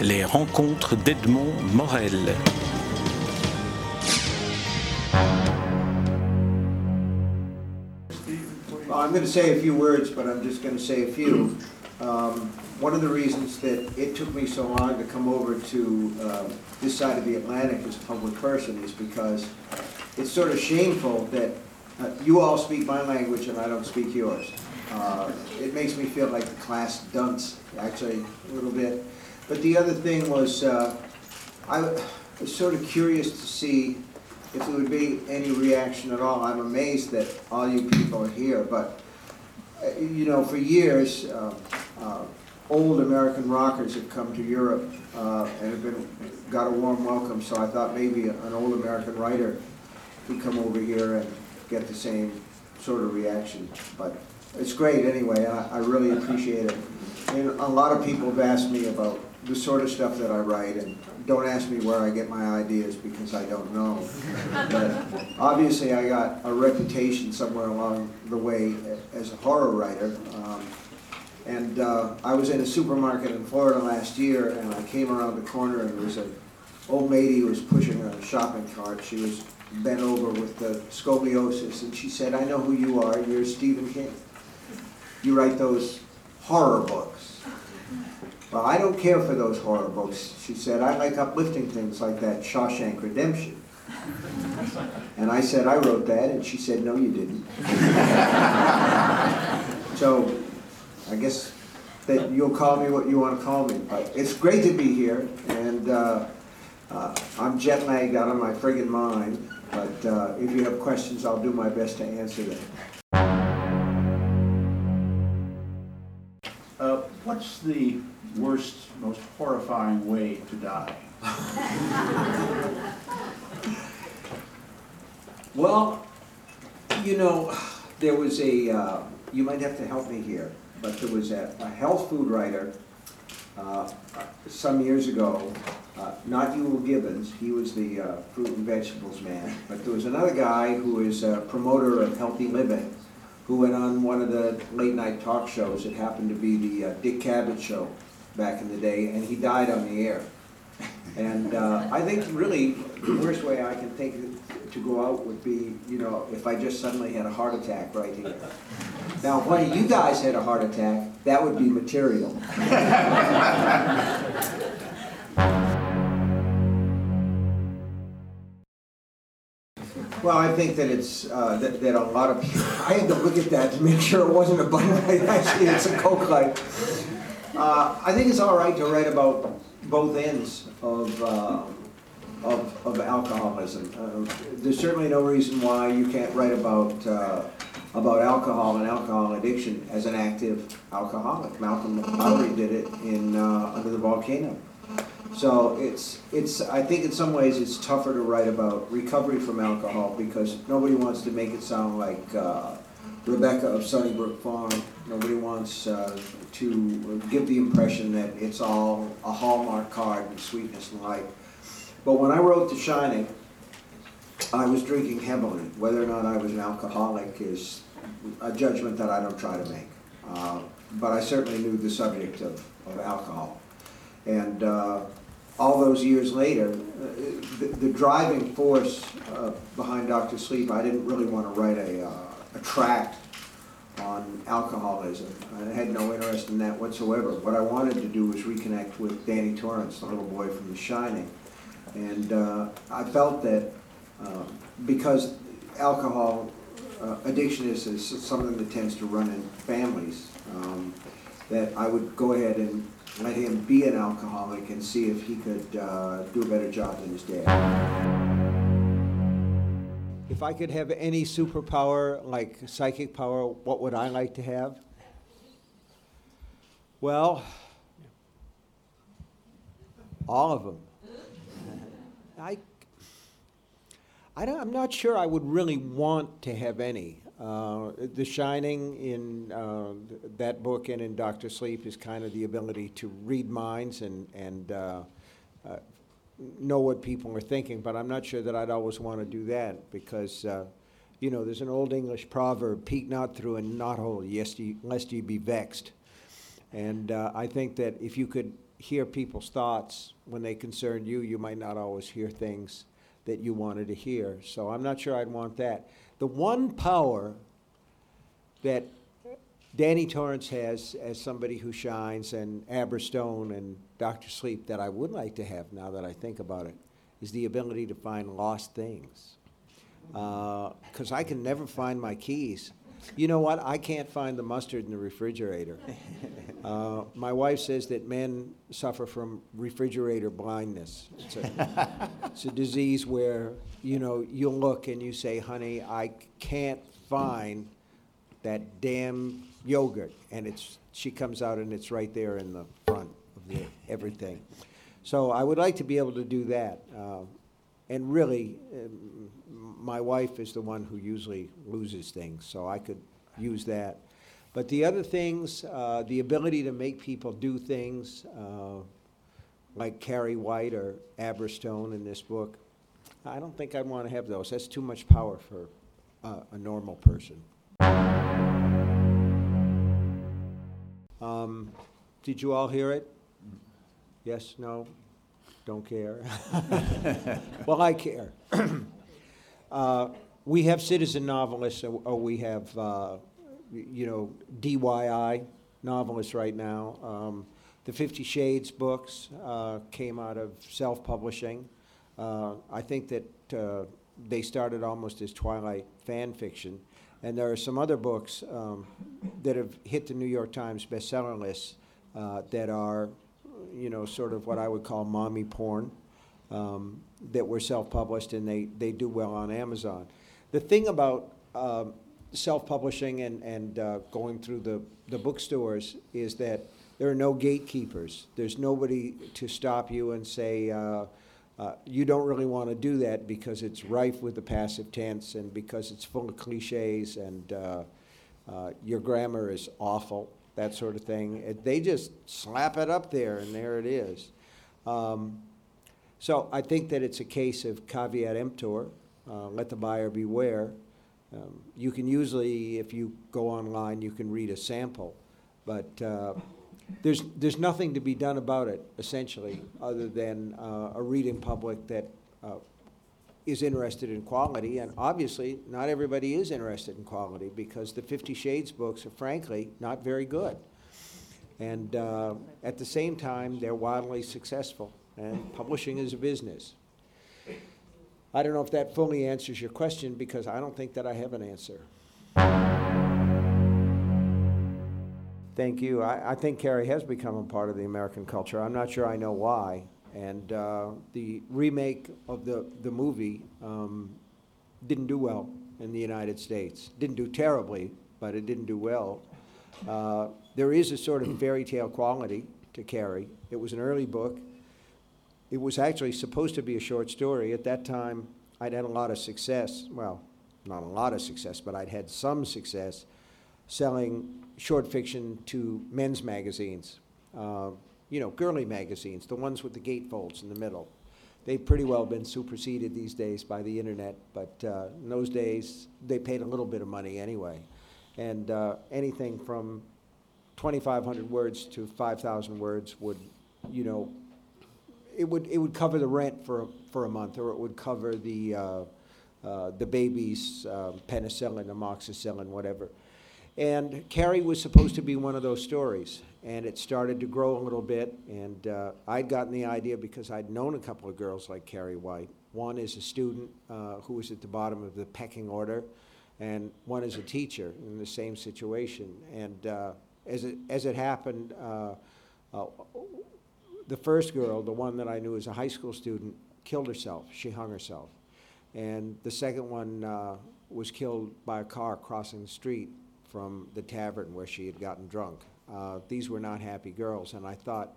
Les rencontres d'Edmond Morel. I'm going to say a few words, but I'm just going to say a few. Um, One of the reasons that it took me so long to come over to uh, this side of the Atlantic as a public person is because it's sort of shameful that uh, you all speak my language and I don't speak yours. Uh, It makes me feel like the class dunce, actually, a little bit. But the other thing was, uh, I was sort of curious to see if there would be any reaction at all. I'm amazed that all you people are here, but, uh, you know, for years, uh, uh, old American rockers have come to Europe uh, and have been, got a warm welcome, so I thought maybe an old American writer could come over here and get the same sort of reaction. But it's great anyway, I, I really appreciate it. And a lot of people have asked me about the sort of stuff that I write, and don't ask me where I get my ideas because I don't know. But Obviously, I got a reputation somewhere along the way as a horror writer. Um, And uh, I was in a supermarket in Florida last year, and I came around the corner, and there was an old lady who was pushing a shopping cart. She was bent over with the scoliosis, and she said, "I know who you are. You're Stephen King. You write those horror books." Well, I don't care for those horror books, she said. I like uplifting things like that Shawshank Redemption. And I said, I wrote that, and she said, no, you didn't. So, I guess that you'll call me what you want to call me, but it's great to be here, and uh, uh, I'm jet lagged out of my friggin' mind, but uh, if you have questions, I'll do my best to answer them. What's the worst, most horrifying way to die? Well, you know, there was a, uh, you might have to help me here, but there was a, a health food writer uh, some years ago, uh, not Euell Gibbons, he was the uh, fruit and vegetables man, but there was another guy who is a promoter of healthy living, who went on one of the late night talk shows. It happened to be the uh, Dick Cavett show back in the day, and he died on the air. And uh, I think really the worst way I can think to go out would be, you know, if I just suddenly had a heart attack right here. Now, if one of you guys had a heart attack, that would be material. Well, I think that it's, uh, that, that a lot of people, I had to look at that to make sure it wasn't a Bud Light, actually, it's a Coke Light. Uh, I think it's all right to write about both ends of, uh, of, of alcoholism. Uh, There's certainly no reason why you can't write about, uh, about alcohol and alcohol addiction as an active alcoholic. Malcolm Lowry did it in, uh, Under the Volcano. So it's, it's, I think in some ways it's tougher to write about recovery from alcohol because nobody wants to make it sound like uh, Rebecca of Sunnybrook Farm. Nobody wants uh, to give the impression that it's all a Hallmark card and sweetness and light. But when I wrote The Shining, I was drinking heavily. Whether or not I was an alcoholic is a judgment that I don't try to make. Uh, But I certainly knew the subject of, of alcohol. And uh, all those years later, uh, the, the driving force uh, behind Dr. Sleep, I didn't really want to write a, uh, a tract on alcoholism. I had no interest in that whatsoever. What I wanted to do was reconnect with Danny Torrance, the little boy from The Shining. And uh, I felt that um, because alcohol uh, addiction is, is something that tends to run in families, um, that I would go ahead and let him be an alcoholic and see if he could uh, do a better job than his dad. If I could have any superpower, like psychic power, what would I like to have? Well, all of them. I, I I'm not sure I would really want to have any. Uh, the Shining in uh, that book and in Doctor Sleep is kind of the ability to read minds and, and uh, uh, know what people are thinking, but I'm not sure that I'd always want to do that because, uh, you know, there's an old English proverb, peek not through a knothole lest ye, lest ye be vexed. And uh, I think that if you could hear people's thoughts when they concern you. You might not always hear things that you wanted to hear. So I'm not sure I'd want that. The one power that Danny Torrance has as somebody who shines, and Abra Stone and Dr. Sleep that I would like to have now that I think about it, is the ability to find lost things. Uh, because I can never find my keys. You know what? I can't find the mustard in the refrigerator. Uh, my wife says that men suffer from refrigerator blindness. It's a, it's a disease where, you know, you'll look and you say, honey, I can't find that damn yogurt. And it's, she comes out and it's right there in the front of the, everything. So I would like to be able to do that. Uh, and really, um, my wife is the one who usually loses things, so I could use that. But the other things, uh, the ability to make people do things, uh, like Carrie White or Abra Stone in this book, I don't think I'd want to have those. That's too much power for uh, a normal person. Um, Did you all hear it? Yes, no? Don't care? Well, I care. Uh, We have citizen novelists, or or we have, uh, you know, DYI novelists right now. Um, The Fifty Shades books uh, came out of self-publishing. Uh, I think that uh, they started almost as Twilight fan fiction. And there are some other books um, that have hit the New York Times bestseller list uh, that are, you know, sort of what I would call mommy porn, um, that were self-published and they, they do well on Amazon. The thing about um, self-publishing and, and uh, going through the, the bookstores is that there are no gatekeepers. There's nobody to stop you and say, uh, uh, you don't really want to do that because it's rife with the passive tense and because it's full of cliches and uh, uh, your grammar is awful, that sort of thing. It- They just slap it up there and there it is. Um, so I think that it's a case of caveat emptor, uh, let the buyer beware. Um, You can usually, if you go online, you can read a sample, but uh, there's, there's nothing to be done about it, essentially, other than uh, a reading public that uh, is interested in quality, and obviously, not everybody is interested in quality, because the Fifty Shades books are frankly not very good. And uh, at the same time, they're wildly successful, and publishing is a business. I don't know if that fully answers your question, because I don't think that I have an answer. Thank you. I, I think Carrie has become a part of the American culture. I'm not sure I know why. And uh, the remake of the, the movie um, didn't do well in the United States. Didn't do terribly, but it didn't do well. Uh, there is a sort of fairy tale quality to Carrie. It was an early book. It was actually supposed to be a short story. At that time, I'd had a lot of success. Well, not a lot of success, but I'd had some success selling short fiction to men's magazines. Uh, you know, girly magazines, the ones with the gatefolds in the middle. They've pretty well been superseded these days by the internet, but uh, in those days, they paid a little bit of money anyway. And uh, anything from 2,500 words to 5,000 words would, you know, it would, it would cover the rent for, for a month, or it would cover the, uh, uh, the baby's uh, penicillin, amoxicillin, whatever. And Carrie was supposed to be one of those stories, and it started to grow a little bit, and uh, I'd gotten the idea because I'd known a couple of girls like Carrie White. One is a student uh, who was at the bottom of the pecking order, and one is a teacher in the same situation. And uh, as, it, as it happened, uh, uh, the first girl, the one that I knew as a high school student, killed herself. She hung herself. And the second one uh, was killed by a car crossing the street from the tavern where she had gotten drunk. Uh, these were not happy girls, and I thought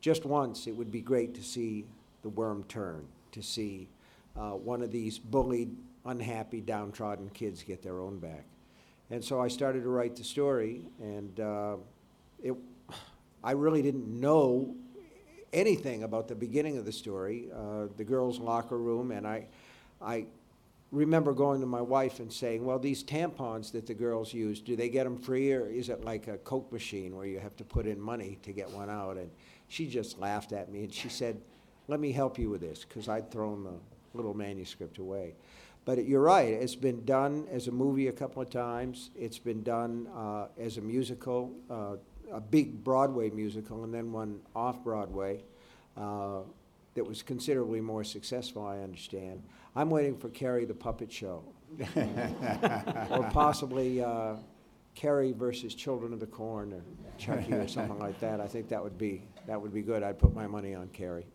just once it would be great to see the worm turn, to see uh, one of these bullied, unhappy, downtrodden kids get their own back. And so I started to write the story, and uh, it, I really didn't know anything about the beginning of the story, uh, the girls' locker room, and I, I remember going to my wife and saying, well, these tampons that the girls use, do they get them free or is it like a Coke machine where you have to put in money to get one out? And she just laughed at me and she said, let me help you with this because I'd thrown the little manuscript away. But you're right, it's been done as a movie a couple of times. It's been done uh, as a musical, uh, a big Broadway musical, and then one off Broadway uh, that was considerably more successful, I understand. I'm waiting for Carrie the Puppet Show. or possibly uh, Carrie versus Children of the Corn or Chucky or something like that. I think that would be that would be good. I'd put my money on Carrie.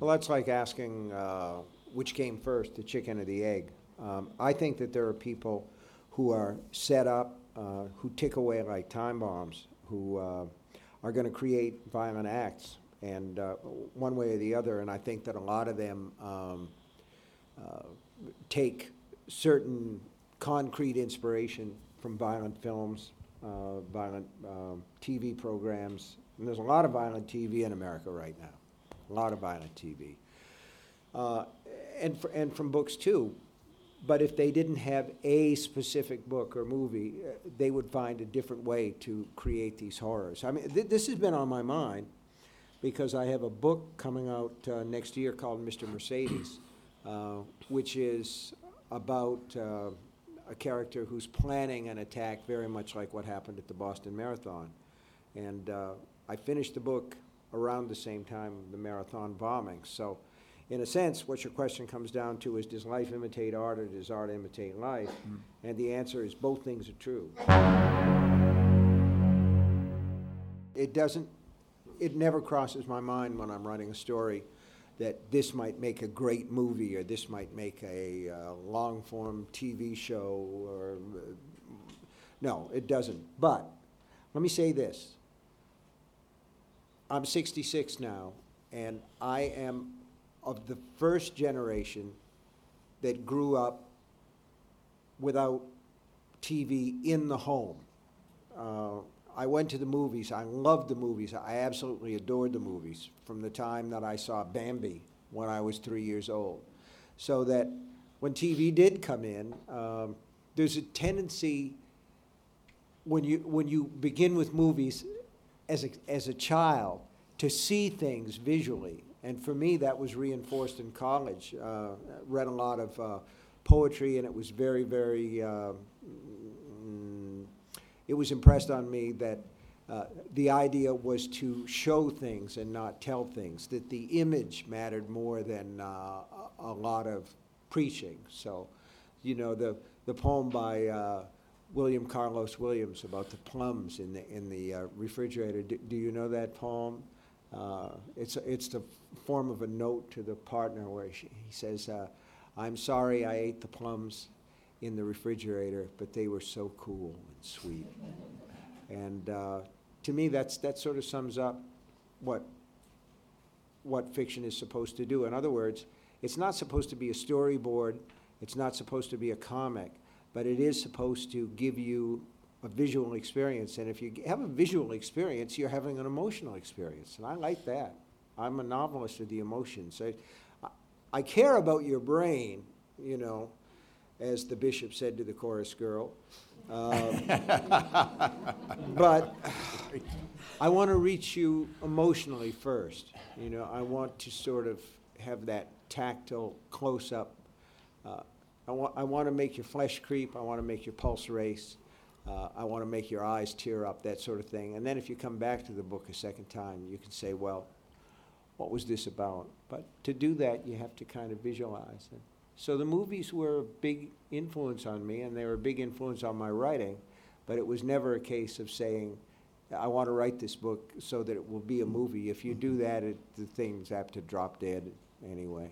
Well, that's like asking uh, which came first, the chicken or the egg. Um, I think that there are people who are set up, uh, who tick away like time bombs, who uh, are going to create violent acts, and uh, one way or the other. And I think that a lot of them um, uh, take certain concrete inspiration from violent films, uh, violent um, TV programs. And there's a lot of violent TV in America right now a lot of violent TV. Uh, and, fr- and from books too. But if they didn't have a specific book or movie, uh, they would find a different way to create these horrors. I mean, th- this has been on my mind because I have a book coming out uh, next year called Mr. Mercedes, uh, which is about uh, a character who's planning an attack very much like what happened at the Boston Marathon. And uh, I finished the book around the same time the marathon bombing. So, in a sense, what your question comes down to is does life imitate art or does art imitate life? And the answer is both things are true. It doesn't, it never crosses my mind when I'm writing a story that this might make a great movie or this might make a uh, long form TV show or. Uh, no, it doesn't. But let me say this I'm 66 now, and I am of the first generation that grew up without TV in the home. Uh, I went to the movies. I loved the movies. I absolutely adored the movies from the time that I saw Bambi when I was three years old. So that when TV did come in, um, there's a tendency when you when you begin with movies as a, as a child to see things visually. And for me, that was reinforced in college. Uh, read a lot of uh, poetry, and it was very, very, uh, mm, it was impressed on me that uh, the idea was to show things and not tell things, that the image mattered more than uh, a lot of preaching. So, you know, the, the poem by uh, William Carlos Williams about the plums in the, in the uh, refrigerator. Do, do you know that poem? Uh, it's, it's the form of a note to the partner where she, he says, uh, I'm sorry I ate the plums in the refrigerator, but they were so cool and sweet. And uh, to me, that's, that sort of sums up what, what fiction is supposed to do. In other words, it's not supposed to be a storyboard, it's not supposed to be a comic but it is supposed to give you a visual experience. And if you have a visual experience, you're having an emotional experience. And I like that. I'm a novelist of the emotions. I, I care about your brain, you know, as the bishop said to the chorus girl. Um, but I want to reach you emotionally first. You know, I want to sort of have that tactile close up uh, I want, I want to make your flesh creep. I want to make your pulse race. Uh, I want to make your eyes tear up, that sort of thing. And then if you come back to the book a second time, you can say, well, what was this about? But to do that, you have to kind of visualize it. So the movies were a big influence on me, and they were a big influence on my writing, but it was never a case of saying, I want to write this book so that it will be a movie. If you do that, it, the thing's apt to drop dead anyway.